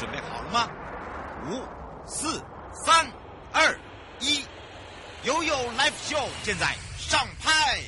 准备好了吗？五、四、三、二、一，悠悠 Live Show 现在上拍。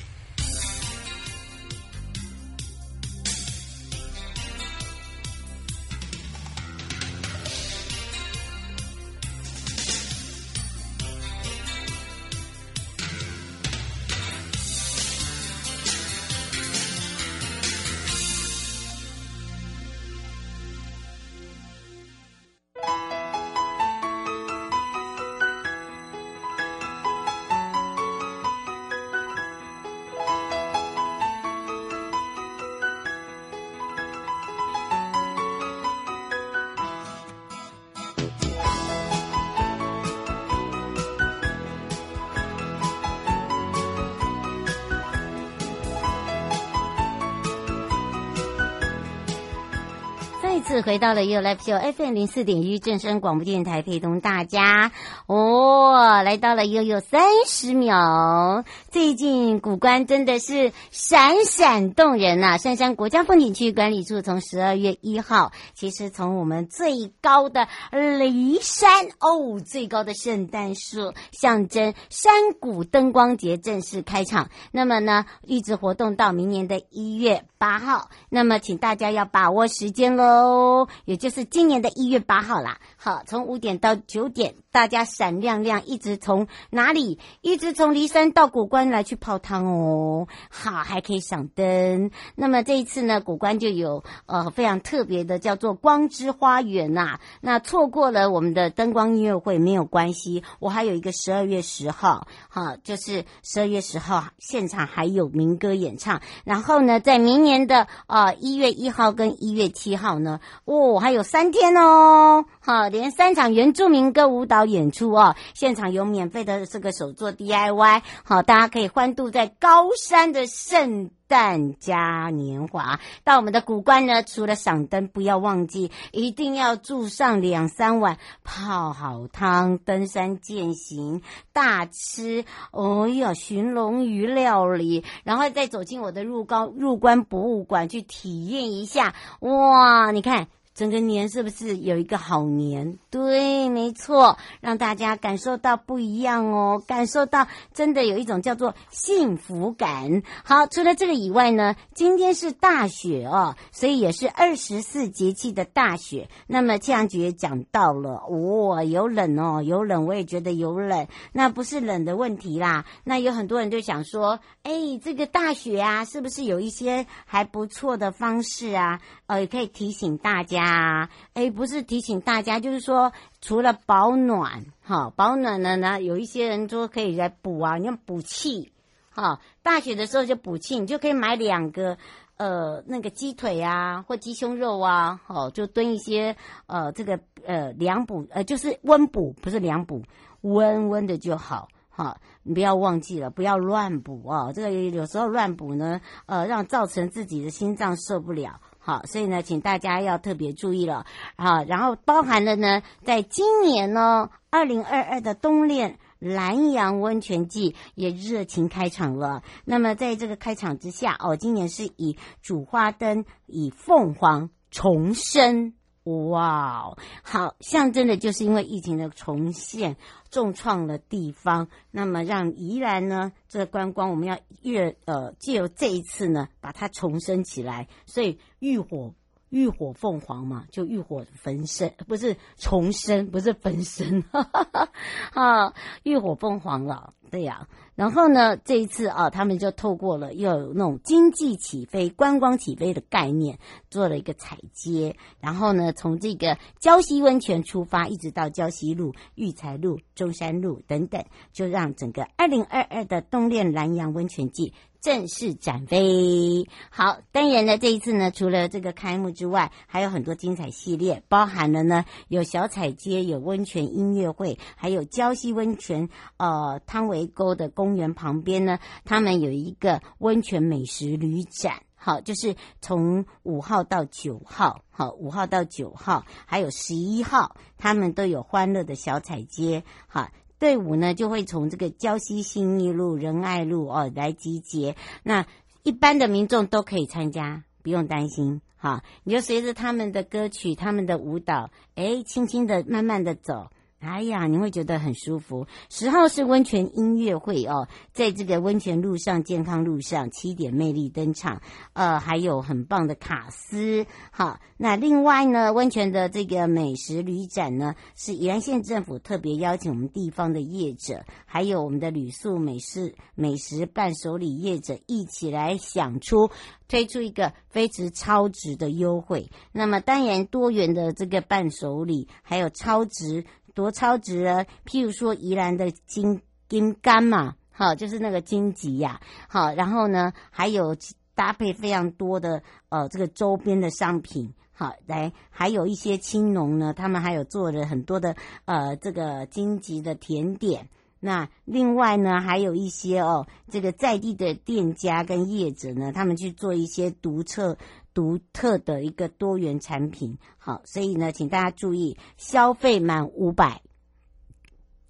次回到了 U Live Show FM 零四点一正声广播电台，陪同大家哦，来到了悠悠三十秒。最近古关真的是闪闪动人呐、啊！杉山国家风景区管理处从十二月一号，其实从我们最高的骊山哦，最高的圣诞树，象征山谷灯光节正式开场。那么呢，一直活动到明年的一月八号。那么，请大家要把握时间喽。哦，也就是今年的一月八号啦。好，从五点到九点，大家闪亮亮，一直从哪里？一直从骊山到古关来去泡汤哦。好，还可以赏灯。那么这一次呢，古关就有呃非常特别的，叫做光之花园呐、啊。那错过了我们的灯光音乐会没有关系，我还有一个十二月十号，好，就是十二月十号现场还有民歌演唱。然后呢，在明年的呃一月一号跟一月七号呢。哦，还有三天哦，好，连三场原住民歌舞蹈演出哦，现场有免费的这个手作 DIY，好，大家可以欢度在高山的圣诞嘉年华。到我们的古关呢，除了赏灯，不要忘记一定要住上两三晚，泡好汤，登山健行，大吃，哦哟，寻龙鱼料理，然后再走进我的入高入关博物馆去体验一下，哇，你看。整个年是不是有一个好年？对，没错，让大家感受到不一样哦，感受到真的有一种叫做幸福感。好，除了这个以外呢，今天是大雪哦，所以也是二十四节气的大雪。那么气象局也讲到了，哇、哦，有冷哦，有冷，我也觉得有冷。那不是冷的问题啦，那有很多人就想说，哎，这个大雪啊，是不是有一些还不错的方式啊？呃，也可以提醒大家。啊，哎，不是提醒大家，就是说，除了保暖，哈，保暖了呢，有一些人说可以来补啊，你要补气，哈，大雪的时候就补气，你就可以买两个，呃，那个鸡腿啊，或鸡胸肉啊，哦，就炖一些，呃，这个，呃，凉补，呃，就是温补，不是凉补，温温的就好，哈，你不要忘记了，不要乱补啊，这个有时候乱补呢，呃，让造成自己的心脏受不了。好，所以呢，请大家要特别注意了啊。然后包含了呢，在今年呢，二零二二的冬恋南阳温泉季也热情开场了。那么在这个开场之下，哦，今年是以主花灯以凤凰重生。哇，好，象征的就是因为疫情的重现，重创了地方，那么让宜兰呢，这观光我们要越呃借由这一次呢，把它重生起来，所以浴火浴火凤凰嘛，就浴火焚身，不是重生，不是焚身，哈哈哈，啊，浴火凤凰了。对呀，然后呢，这一次啊，他们就透过了又有那种经济起飞、观光起飞的概念，做了一个踩街。然后呢，从这个礁溪温泉出发，一直到礁溪路、育才路、中山路等等，就让整个二零二二的冬恋南阳温泉季。正式展飞，好，当然呢，这一次呢，除了这个开幕之外，还有很多精彩系列，包含了呢，有小彩街，有温泉音乐会，还有礁溪温泉，呃，汤围沟的公园旁边呢，他们有一个温泉美食旅展，好，就是从五号到九号，好，五号到九号，还有十一号，他们都有欢乐的小彩街，好。队伍呢，就会从这个胶溪信义路、仁爱路哦来集结，那一般的民众都可以参加，不用担心。好，你就随着他们的歌曲、他们的舞蹈，哎，轻轻的、慢慢的走。哎呀，你会觉得很舒服。十号是温泉音乐会哦，在这个温泉路上、健康路上，七点魅力登场。呃，还有很棒的卡斯。好，那另外呢，温泉的这个美食旅展呢，是宜兰县政府特别邀请我们地方的业者，还有我们的旅宿美食美食伴手礼业者一起来想出推出一个非值超值的优惠。那么当然多元的这个伴手礼，还有超值。多超值啊！譬如说宜兰的金金柑嘛，好，就是那个金桔呀，好，然后呢，还有搭配非常多的呃这个周边的商品，好，来还有一些青农呢，他们还有做了很多的呃这个金桔的甜点。那另外呢，还有一些哦，这个在地的店家跟业者呢，他们去做一些独特。独特的一个多元产品，好，所以呢，请大家注意，消费满五百，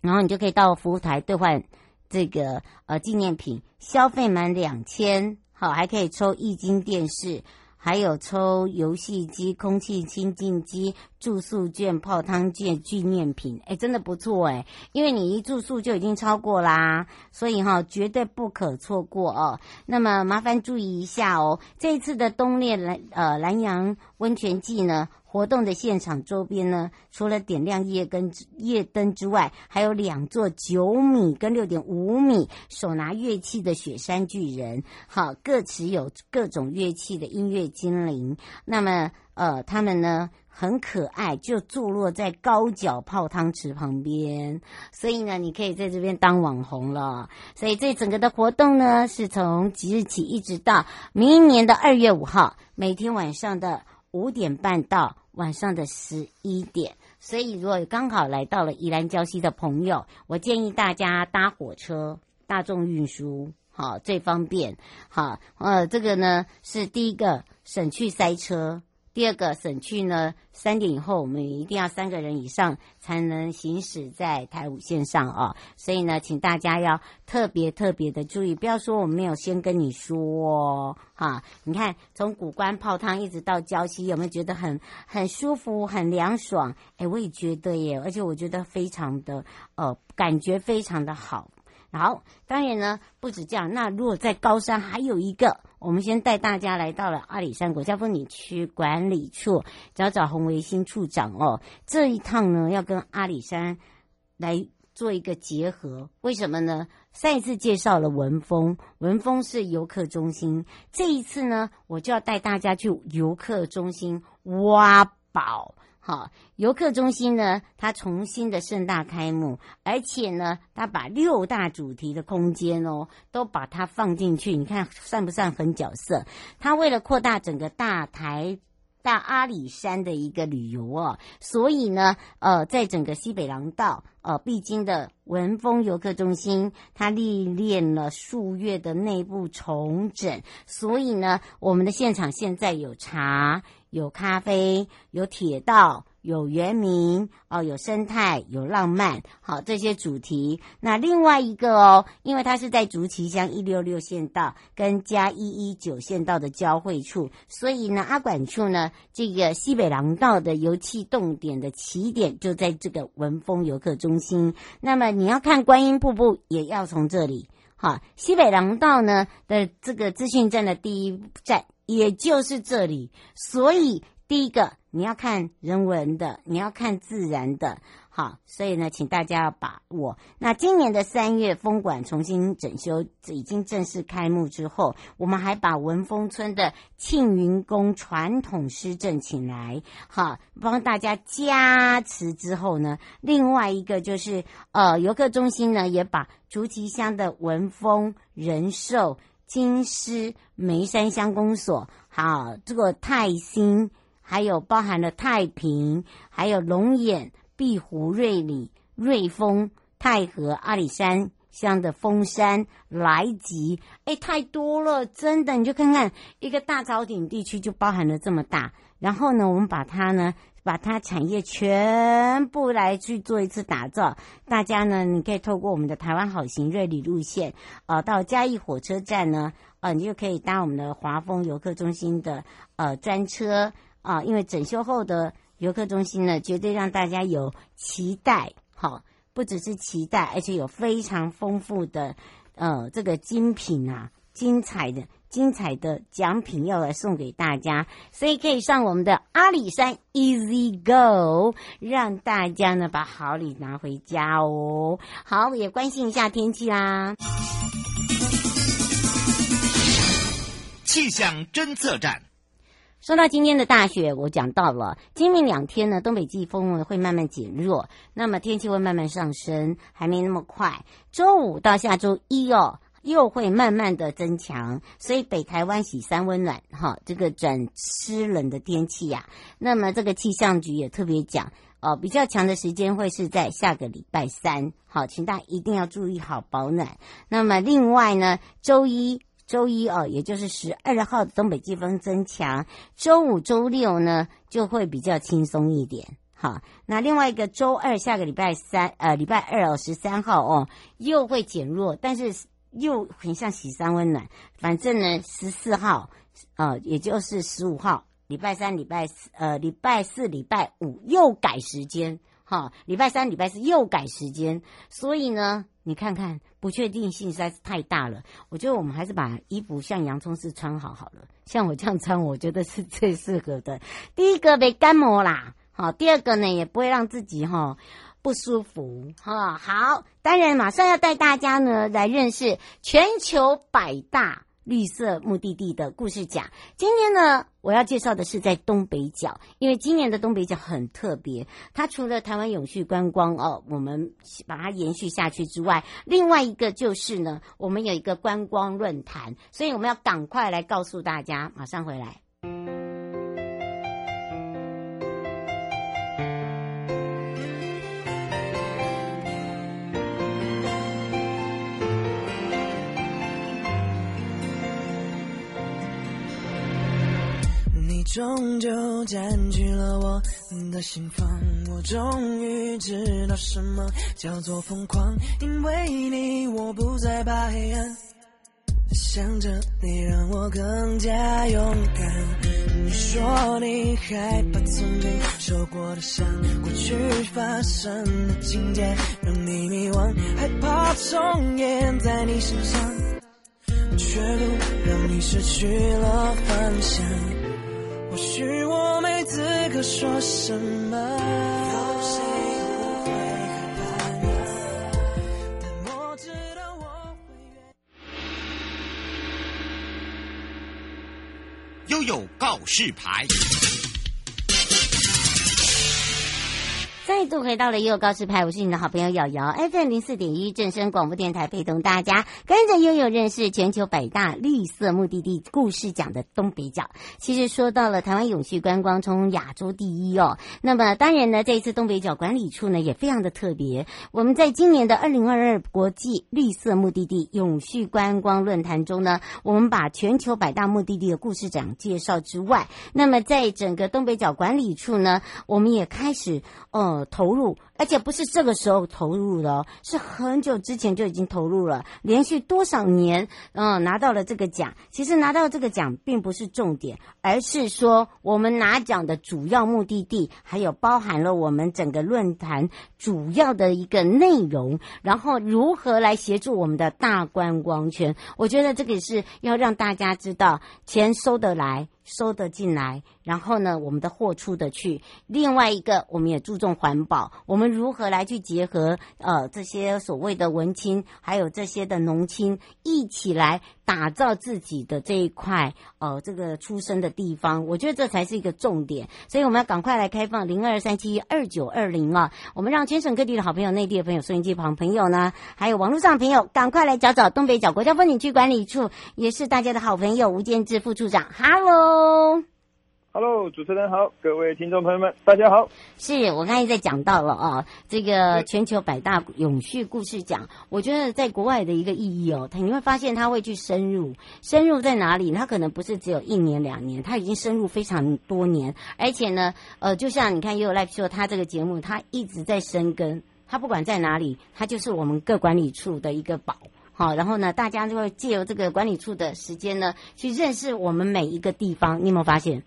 然后你就可以到服务台兑换这个呃纪念品；消费满两千，好，还可以抽液晶电视。还有抽游戏机、空气清净机、住宿券、泡汤券、纪念品，哎，真的不错哎，因为你一住宿就已经超过啦，所以哈，绝对不可错过哦。那么麻烦注意一下哦，这一次的冬恋蓝呃兰阳温泉季呢。活动的现场周边呢，除了点亮夜灯夜灯之外，还有两座九米跟六点五米手拿乐器的雪山巨人，好，各持有各种乐器的音乐精灵。那么，呃，他们呢很可爱，就坐落在高脚泡汤池旁边，所以呢，你可以在这边当网红了。所以这整个的活动呢，是从即日起一直到明年的二月五号，每天晚上的五点半到。晚上的十一点，所以如果刚好来到了宜兰礁溪的朋友，我建议大家搭火车，大众运输，好，最方便，好，呃，这个呢是第一个省去塞车。第二个省去呢，三点以后我们一定要三个人以上才能行驶在台五线上哦。所以呢，请大家要特别特别的注意，不要说我没有先跟你说哦，哈。你看，从古关泡汤一直到礁溪，有没有觉得很很舒服、很凉爽？哎，我也觉得耶，而且我觉得非常的呃，感觉非常的好。好，当然呢，不止这样。那如果在高山还有一个，我们先带大家来到了阿里山国家风景区管理处，找找洪维新处长哦。这一趟呢，要跟阿里山来做一个结合。为什么呢？上一次介绍了文峰，文峰是游客中心，这一次呢，我就要带大家去游客中心挖宝。好，游客中心呢，它重新的盛大开幕，而且呢，它把六大主题的空间哦，都把它放进去。你看算不算很角色？它为了扩大整个大台大阿里山的一个旅游哦，所以呢，呃，在整个西北廊道呃必经的文峰游客中心，它历练了数月的内部重整，所以呢，我们的现场现在有茶。有咖啡，有铁道，有原民哦，有生态，有浪漫，好，这些主题。那另外一个哦，因为它是在竹崎乡一六六县道跟加一一九县道的交汇处，所以呢，阿管处呢，这个西北廊道的游憩动点的起点就在这个文峰游客中心。那么你要看观音瀑布，也要从这里。好，西北廊道呢的这个资讯站的第一站。也就是这里，所以第一个你要看人文的，你要看自然的，好，所以呢，请大家要把握。那今年的三月，风馆重新整修，已经正式开幕之后，我们还把文峰村的庆云宫传统诗阵请来，好，帮大家加持之后呢，另外一个就是呃，游客中心呢也把竹崎乡的文峰仁寿。金狮梅山乡公所，好，这个泰兴，还有包含了太平，还有龙眼、碧湖、瑞里、瑞丰、太和、阿里山这样的峰山、来吉，哎，太多了，真的，你就看看一个大草岭地区就包含了这么大，然后呢，我们把它呢。把它产业全部来去做一次打造，大家呢，你可以透过我们的台湾好行瑞里路线，呃，到嘉义火车站呢，呃，你就可以搭我们的华丰游客中心的呃专车啊、因为整修后的游客中心呢，绝对让大家有期待，好、哦，不只是期待，而且有非常丰富的呃这个精品啊，精彩的。精彩的奖品要来送给大家，所以可以上我们的阿里山 Easy Go，让大家呢把好礼拿回家哦。好，也关心一下天气啦。气象侦测站，说到今天的大雪，我讲到了，今明两天呢，东北季风会慢慢减弱，那么天气会慢慢上升，还没那么快。周五到下周一哦。又会慢慢的增强，所以北台湾喜三温暖，哈，这个转湿冷的天气呀、啊。那么这个气象局也特别讲，哦，比较强的时间会是在下个礼拜三，好，请大家一定要注意好保暖。那么另外呢，周一周一哦，也就是十二号的东北季风增强，周五周六呢就会比较轻松一点，好。那另外一个周二下个礼拜三，呃，礼拜二哦，十三号哦，又会减弱，但是。又很像喜三温暖，反正呢，十四号，呃，也就是十五号，礼拜三、礼拜四，呃，礼拜四、礼拜五又改时间，哈，礼拜三、礼拜四又改时间，所以呢，你看看不确定性实在是太大了。我觉得我们还是把衣服像洋葱式穿好好了，像我这样穿，我觉得是最适合的。第一个被干磨啦，好，第二个呢也不会让自己哈。不舒服哈，好，当然马上要带大家呢来认识全球百大绿色目的地的故事讲。今天呢，我要介绍的是在东北角，因为今年的东北角很特别，它除了台湾永续观光哦，我们把它延续下去之外，另外一个就是呢，我们有一个观光论坛，所以我们要赶快来告诉大家，马上回来。终究占据了我的心房，我终于知道什么叫做疯狂，因为你我不再怕黑暗，想着你让我更加勇敢。你说你害怕曾经受过的伤，过去发生的情节让你迷惘，害怕重演在你身上，却不让你失去了方向。或许我没资格说什么，有谁不会害怕呢？但我知道我会。悠悠告示牌。再度回到了悠悠告示牌，我是你的好朋友瑶瑶，FM 零四点一正声广播电台，陪同大家跟着悠悠认识全球百大绿色目的地故事讲的东北角。其实说到了台湾永续观光，从亚洲第一哦。那么当然呢，这一次东北角管理处呢也非常的特别。我们在今年的二零二二国际绿色目的地永续观光论坛中呢，我们把全球百大目的地的故事讲介绍之外，那么在整个东北角管理处呢，我们也开始哦。投入。而且不是这个时候投入的哦，是很久之前就已经投入了，连续多少年，嗯，拿到了这个奖。其实拿到这个奖并不是重点，而是说我们拿奖的主要目的地，还有包含了我们整个论坛主要的一个内容，然后如何来协助我们的大观光圈。我觉得这个是要让大家知道，钱收得来，收得进来，然后呢，我们的货出得去。另外一个，我们也注重环保，我们。我们如何来去结合呃这些所谓的文青，还有这些的农青，一起来打造自己的这一块呃这个出生的地方？我觉得这才是一个重点，所以我们要赶快来开放零二三七二九二零啊！我们让全省各地的好朋友、内地的朋友、收音机旁朋友呢，还有网络上的朋友，赶快来找找东北角国家风景区管理处，也是大家的好朋友吴建志副处长。Hello。Hello，主持人好，各位听众朋友们，大家好。是我刚才在讲到了啊，这个全球百大永续故事奖，我觉得在国外的一个意义哦，你会发现他会去深入，深入在哪里？他可能不是只有一年两年，他已经深入非常多年，而且呢，呃，就像你看 You Life 说他这个节目，他一直在深耕，他不管在哪里，他就是我们各管理处的一个宝。好，然后呢，大家就会借由这个管理处的时间呢，去认识我们每一个地方。你有没有发现？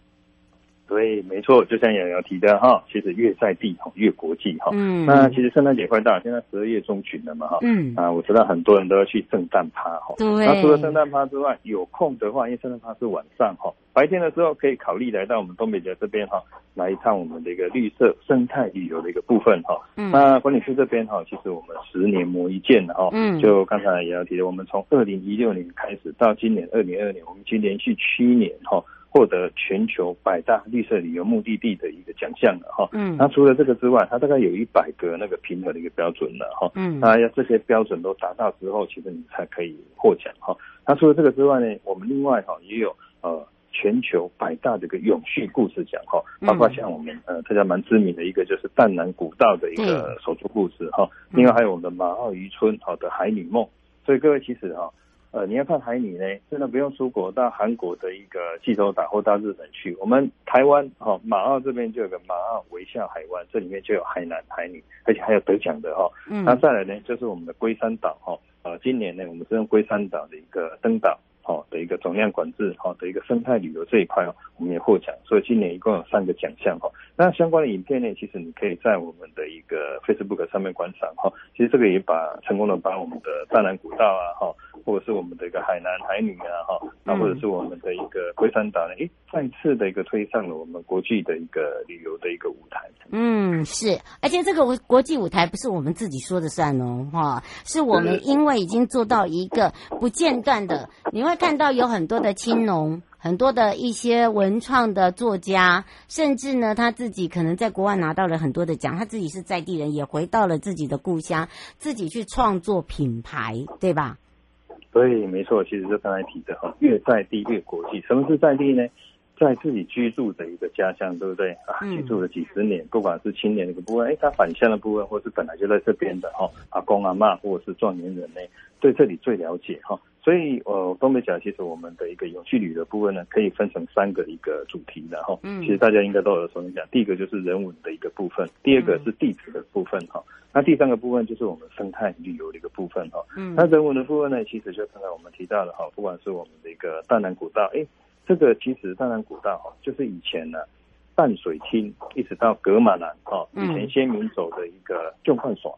对，没错，就像瑶瑶提的哈，其实越在地哈越国际哈。嗯，那其实圣诞节快到了，现在十二月中旬了嘛哈。嗯，啊，我知道很多人都要去圣诞趴哈。对。那除了圣诞趴之外，有空的话，因为圣诞趴是晚上哈，白天的时候可以考虑来到我们东北角这边哈，来一趟我们的一个绿色生态旅游的一个部分哈。嗯。那管理处这边哈，其实我们十年磨一剑的哈。嗯。就刚才瑶瑶提的，我们从二零一六年开始到今年二零二二年，我们已经连续七年哈。获得全球百大绿色旅游目的地的一个奖项了哈，嗯，那除了这个之外，它大概有一百个那个评核的一个标准了哈，嗯，那要这些标准都达到之后，其实你才可以获奖哈。那除了这个之外呢，我们另外哈也有呃全球百大的一个永续故事奖哈，包括像我们呃大家蛮知名的一个就是淡南古道的一个手作故事哈，另外还有我们的马澳渔村好的海女梦，所以各位其实哈。呃，你要看海女呢，真的不用出国到韩国的一个济州岛或到日本去。我们台湾哈、哦、马澳这边就有个马澳微笑海湾，这里面就有海南海女，而且还有得奖的哈、哦。嗯。那再来呢，就是我们的龟山岛哈，呃，今年呢，我们是用龟山岛的一个登岛。好的一个总量管制，好的一个生态旅游这一块哦，我们也获奖，所以今年一共有三个奖项哈。那相关的影片呢，其实你可以在我们的一个 Facebook 上面观赏哈。其实这个也把成功的把我们的淡兰古道啊哈，或者是我们的一个海南海女啊哈，那或者是我们的一个龟山岛呢，诶，再次的一个推上了我们国际的一个旅游的一个舞台。嗯，是，而且这个国际舞台不是我们自己说的算哦，哈，是我们因为已经做到一个不间断的，你会。看到有很多的青农，很多的一些文创的作家，甚至呢，他自己可能在国外拿到了很多的奖，他自己是在地人，也回到了自己的故乡，自己去创作品牌，对吧？对，没错，其实就刚才提的哈，越在地越国际。什么是在地呢？在自己居住的一个家乡，对不对啊？居住了几十年，不管是青年的一个部分，哎，他返乡的部分，或是本来就在这边的哈，阿公阿妈，或者是壮年人呢，对这里最了解哈。所以，呃，东北角其实我们的一个永续旅的部分呢，可以分成三个一个主题的哈。嗯。其实大家应该都有所讲，第一个就是人文的一个部分，第二个是地质的部分哈。那第三个部分就是我们生态旅游的一个部分哈。嗯。那人文的部分呢，其实就刚才我们提到的哈，不管是我们的一个大南古道，哎，这个其实淡南古道哈，就是以前呢淡水厅一直到格马兰哈，以前先民走的一个纵贯线，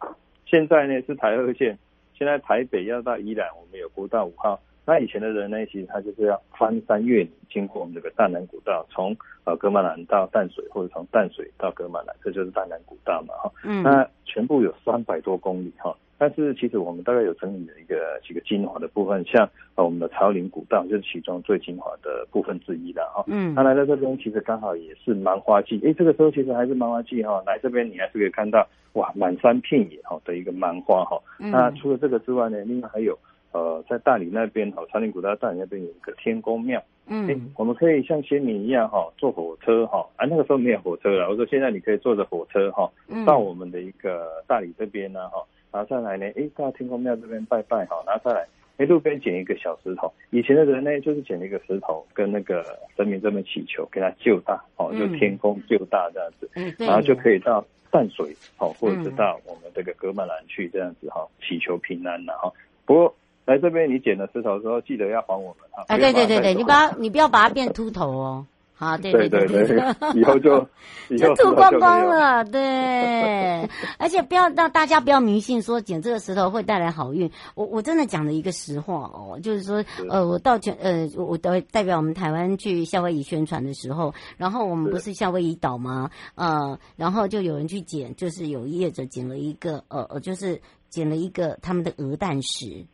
现在呢是台二线。现在台北要到宜兰，我们有国道五号。那以前的人呢，其实他就是要翻山越岭，经过我们这个淡南古道，从呃格马兰到淡水，或者从淡水到格马兰，这就是淡南古道嘛，哈。嗯。那全部有三百多公里，哈。但是其实我们大概有整理了一个几个精华的部分，像呃我们的朝林古道就是其中最精华的部分之一的，哈。嗯。那来到这边，其实刚好也是芒花季，诶，这个时候其实还是芒花季哈。来这边你还是可以看到哇，满山遍野哈的一个芒花哈。嗯。那除了这个之外呢，另外还有呃在大理那边哈，草岭古道大理那边有一个天宫庙。嗯。我们可以像先民一样哈，坐火车哈，啊那个时候没有火车了，我说现在你可以坐着火车哈，到我们的一个大理这边呢哈。拿上来呢，哎，到天公庙这边拜拜好，拿上来，哎，路边捡一个小石头。以前的人呢，就是捡一个石头，跟那个神明这边祈求，给他救大，哦，就天公救大这样子，嗯，然后就可以到淡水，哦，或者是到我们这个哥曼兰去这样子哈，祈求平安的哈。不过来这边你捡了石头之后，记得要还我们哈。啊，对对对对，你不要你不要把它变秃头哦。好，对对对对，以后就 就吐光光了，对，而且不要让大家不要迷信说捡这个石头会带来好运。我我真的讲了一个实话哦，就是说，呃，我到全呃，我代代表我们台湾去夏威夷宣传的时候，然后我们不是夏威夷岛吗？呃，然后就有人去捡，就是有业者捡了一个，呃呃，就是捡了一个他们的鹅蛋石。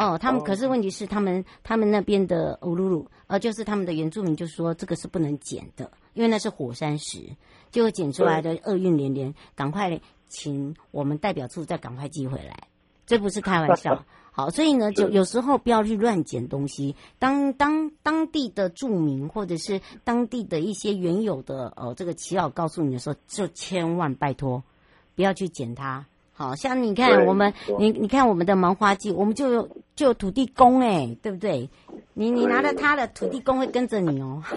哦，他们可是问题是他们他们那边的乌鲁鲁，呃，就是他们的原住民就说这个是不能捡的，因为那是火山石，就会捡出来的厄运连连，赶快请我们代表处再赶快寄回来，这不是开玩笑。好，所以呢，就有时候不要去乱捡东西，当当当地的住民或者是当地的一些原有的呃这个祈祷告诉你的时候，就千万拜托不要去捡它。好像你看我们，你你看我们的芒花季，我们就有就有土地公哎，对不对？你你拿着他的土地公会跟着你哦。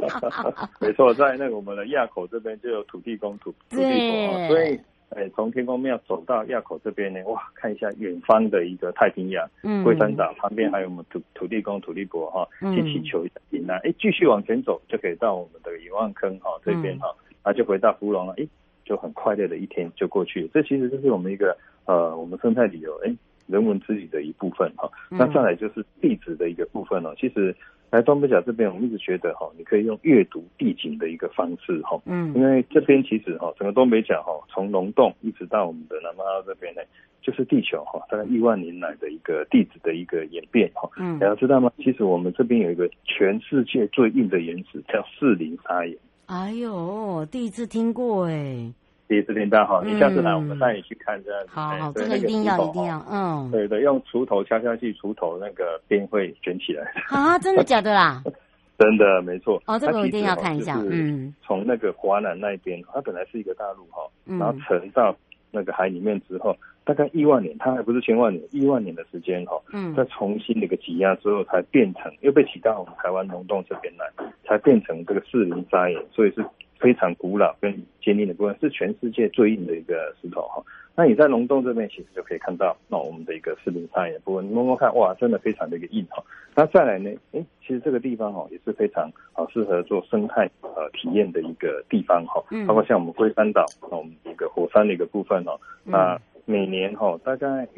没错，在那个我们的垭口这边就有土地公土土地公，所以哎，从天公庙走到垭口这边呢，哇，看一下远方的一个太平洋，嗯，龟山岛旁边还有我们土土地公、土地伯哈，去祈求一下平安。哎，继续往前走就可以到我们的野望坑哈这边哈，啊，就回到芙蓉了，哎，就很快乐的一天就过去了。这其实就是我们一个呃，我们生态旅游哎，人文之旅的一部分哈。那再来就是地质的一个部分哦，其实。来东北角这边，我们一直觉得哈，你可以用阅读地景的一个方式哈，嗯，因为这边其实哈，整个东北角哈，从龙洞一直到我们的南方澳这边呢，就是地球哈，大概亿万年来的一个地质的一个演变哈，嗯，大家知道吗？其实我们这边有一个全世界最硬的岩石叫四零砂岩。哎呦，第一次听过哎。第一次听到哈，你下次来我们带你去看这样子。好好，这个一定要一定要，嗯。对对，用锄头敲下去，锄头那个边会卷起来。啊，真的假的啦？真的，没错。哦，这个我一定要看一下。嗯。从那个华南那边，它本来是一个大陆哈，然后沉到那个海里面之后，大概亿万年，它还不是千万年，亿万年的时间哈，嗯，再重新的一个挤压之后，才变成又被挤到我们台湾溶洞这边来，才变成这个四零砂岩，所以是。非常古老跟坚硬的部分，是全世界最硬的一个石头哈。那你在龙洞这边其实就可以看到，那我们的一个四零砂岩的部分，你摸摸看，哇，真的非常的一个硬哈。那再来呢，诶，其实这个地方哈也是非常好适合做生态呃体验的一个地方哈。包括像我们龟山岛，那我们一个火山的一个部分哦，那每年哈大概。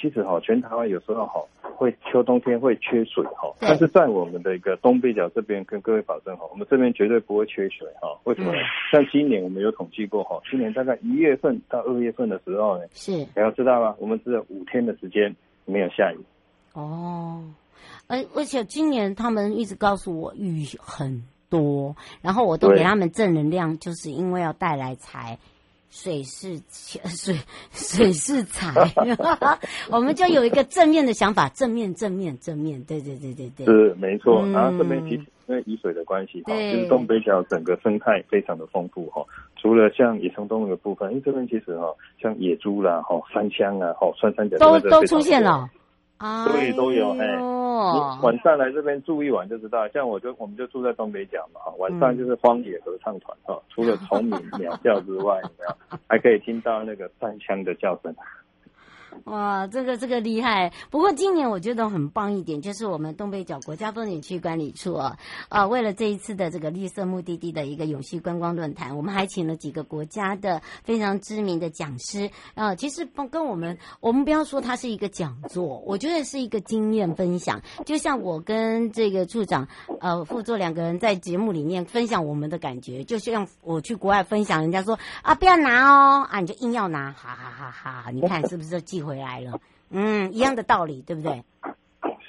其实哈，全台湾有时候哈会秋冬天会缺水哈，但是在我们的一个东北角这边，跟各位保证哈，我们这边绝对不会缺水哈。为什么呢？像今年我们有统计过哈，今年大概一月份到二月份的时候呢，是你要知道吗？我们只有五天的时间没有下雨。哦，而而且今年他们一直告诉我雨很多，然后我都给他们正能量，就是因为要带来财。水是钱，水水是财，我们就有一个正面的想法，正面正面正面，对对对对对，是没错。然后这边其实因为雨水的关系哈，就是东北角整个生态非常的丰富哈。除了像野生动物的部分，因为这边其实哈，像野猪啦、哈山羌啊、哈穿山甲都都出现了。对，都有哎。你晚上来这边住一晚就知道，像我就我们就住在东北角嘛，晚上就是荒野合唱团哈，除了虫鸣 鸟叫之外，有没有还可以听到那个山枪的叫声。哇，这个这个厉害！不过今年我觉得很棒一点，就是我们东北角国家风景区管理处啊，啊，为了这一次的这个绿色目的地的一个永续观光论坛，我们还请了几个国家的非常知名的讲师啊。其实不跟我们，我们不要说它是一个讲座，我觉得是一个经验分享。就像我跟这个处长呃副座两个人在节目里面分享我们的感觉，就像我去国外分享，人家说啊不要拿哦啊，你就硬要拿，哈哈哈哈！你看是不是回来了，嗯，一样的道理，对不对？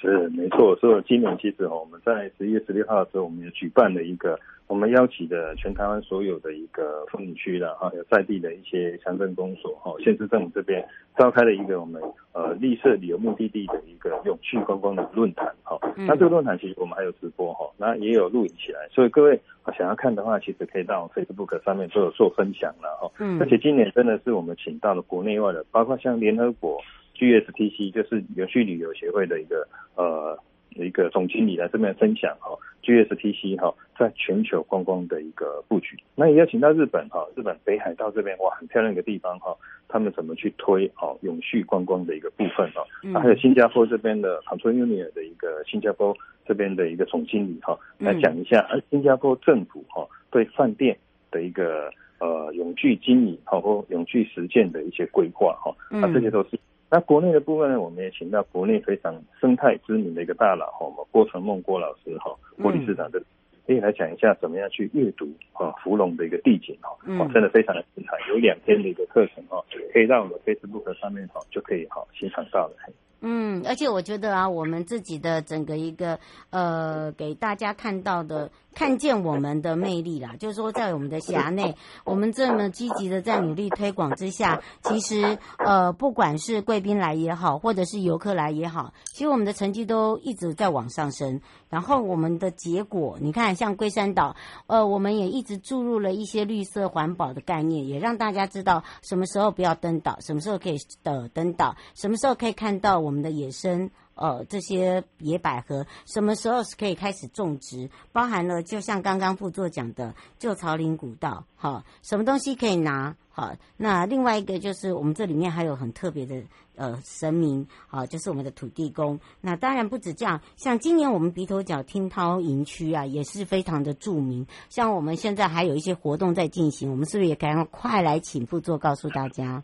是没错，所以今年其实我们在十一月十六号的时候，我们也举办了一个，我们邀请的全台湾所有的一个风景区的哈，有在地的一些乡镇公所哈，县市政府这边召开了一个我们呃绿色旅游目的地的一个永续观光的论坛哈。那这个论坛其实我们还有直播哈，那也有录影起来，所以各位想要看的话，其实可以到 Facebook 上面都有做分享了哈。嗯，而且今年真的是我们请到了国内外的，包括像联合国。GSTC 就是永续旅游协会的一个呃一个总经理来这边分享哈，GSTC 哈在全球观光的一个布局，那也邀请到日本哈，日本北海道这边哇很漂亮一个地方哈，他们怎么去推哦永续观光的一个部分哈，还有新加坡这边的 Control Union 的一个新加坡这边的一个总经理哈来讲一下，而新加坡政府哈对饭店的一个呃永续经营哈或永续实践的一些规划哈，那这些都是。那国内的部分呢，我们也请到国内非常生态知名的一个大佬哈，我们郭成梦郭老师哈，郭理事长的，可以来讲一下怎么样去阅读啊芙蓉的一个地景哈，哇，真的非常的精彩，有两天的一个课程哈，可以让我们 Facebook 上面哈就可以哈欣赏到了。嗯，而且我觉得啊，我们自己的整个一个呃，给大家看到的，看见我们的魅力啦，就是说在我们的辖内，我们这么积极的在努力推广之下，其实呃，不管是贵宾来也好，或者是游客来也好，其实我们的成绩都一直在往上升。然后我们的结果，你看像龟山岛，呃，我们也一直注入了一些绿色环保的概念，也让大家知道什么时候不要登岛，什么时候可以的登岛，什么时候可以看到我。我们的野生呃这些野百合什么时候是可以开始种植？包含了就像刚刚副座讲的旧草岭古道，好，什么东西可以拿？好，那另外一个就是我们这里面还有很特别的呃神明，好，就是我们的土地公。那当然不止这样，像今年我们鼻头角听涛营区啊，也是非常的著名。像我们现在还有一些活动在进行，我们是不是也赶快来请副座告诉大家？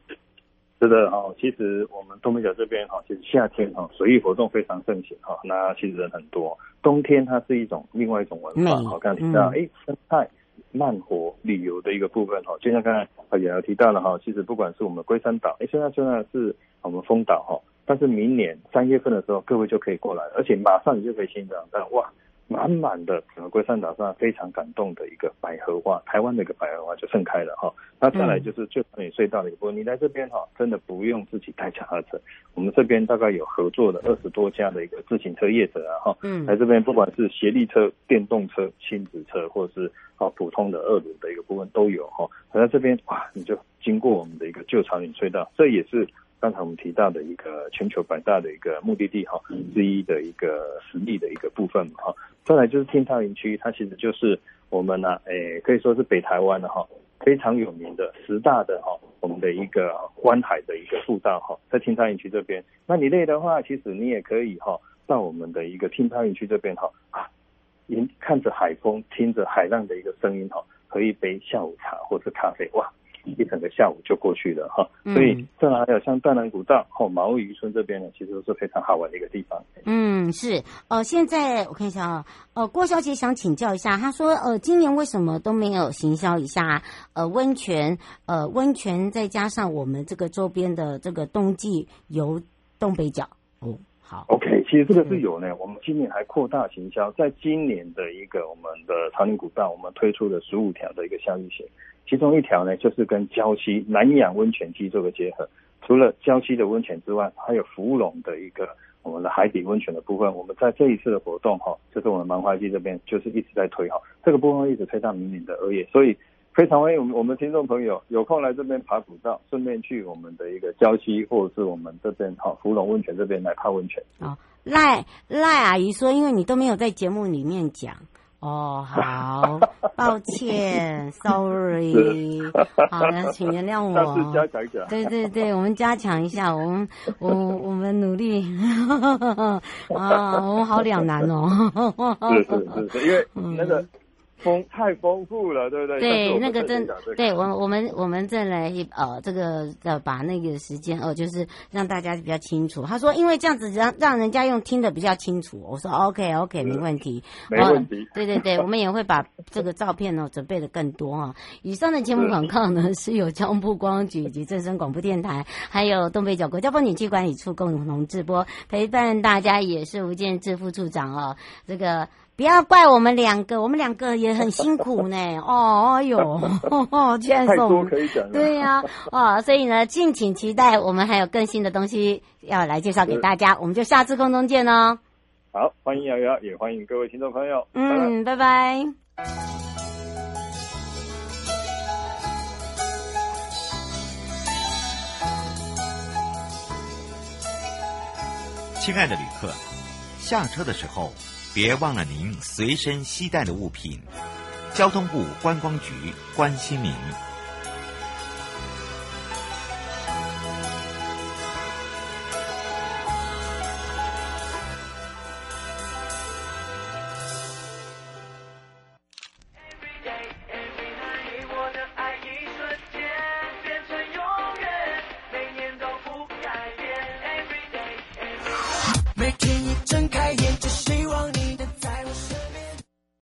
是的，哈，其实我们东北角这边哈，其实夏天哈，水域活动非常盛行哈，那其实人很多。冬天它是一种另外一种文化，好，刚才提到哎生态。慢活旅游的一个部分哈，就像刚才也提到了哈，其实不管是我们龟山岛，哎，现在现在是我们丰岛哈，但是明年三月份的时候，各位就可以过来，而且马上你就可以欣赏到哇。满满的整个龟山岛上非常感动的一个百合花，台湾的一个百合花就盛开了哈。那再来就是旧草岭隧道的一部分，你来这边哈，真的不用自己带脚踏车，我们这边大概有合作的二十多家的一个自行车业者啊哈。嗯，来这边不管是协力车、电动车、亲子车，或者是啊普通的二轮的一个部分都有哈。来这边哇，你就经过我们的一个旧草岭隧道，这也是。刚才我们提到的一个全球百大的一个目的地哈之一的一个实力的一个部分哈，再来就是听涛营区，它其实就是我们呢，诶可以说是北台湾的哈非常有名的十大的哈我们的一个观海的一个步道哈，在听涛营区这边，那你累的话，其实你也可以哈到我们的一个听涛营区这边哈啊，迎看着海风，听着海浪的一个声音哈，喝一杯下午茶或是咖啡哇。一整个下午就过去了哈，所以这还有像淡南古道、后毛渔村这边呢，其实都是非常好玩的一个地方。嗯，是呃，现在我看一下啊，呃，郭小姐想请教一下，她说呃，今年为什么都没有行销一下呃温泉呃温泉，再加上我们这个周边的这个冬季游东北角哦，好，OK，其实这个是有呢，我们今年还扩大行销，在今年的一个我们的长宁古道，我们推出了十五条的一个效益型。其中一条呢，就是跟礁溪南洋温泉区做个结合。除了礁溪的温泉之外，还有芙蓉的一个我们的海底温泉的部分。我们在这一次的活动哈，就是我们芒花季这边就是一直在推哈，这个部分一直推到明年的二月。所以非常欢迎我们我们听众朋友有空来这边爬古道，顺便去我们的一个礁溪或者是我们这边哈芙蓉温泉这边来泡温泉。哦，赖赖阿姨说，因为你都没有在节目里面讲。哦，好，抱歉，sorry，好的，请原谅我。加强一下。对对对，我们加强一下，我们 我我们努力。啊，我们好两难哦。是是是，因为那个。丰太丰富了，对不对？对，那个真，对我我们我们再来呃，这个呃，把那个时间哦、呃，就是让大家比较清楚。他说，因为这样子让让人家用听的比较清楚。我说 OK OK，没问题，没问题。对对对，我们也会把这个照片呢准备的更多啊。以上的节目广告呢，是由交通部观光局以及正声广播电台，还有东北角国家风景区管理处共同直播，陪伴大家也是吴建志副处长哦，这个。不要怪我们两个，我们两个也很辛苦呢。哦，哎呦，居然说可以讲对呀，啊，所以呢，敬请期待，我们还有更新的东西要来介绍给大家。我们就下次空中见哦。好，欢迎瑶瑶，也欢迎各位听众朋友。嗯，拜拜。亲爱的旅客，下车的时候。别忘了您随身携带的物品。交通部观光局关心您。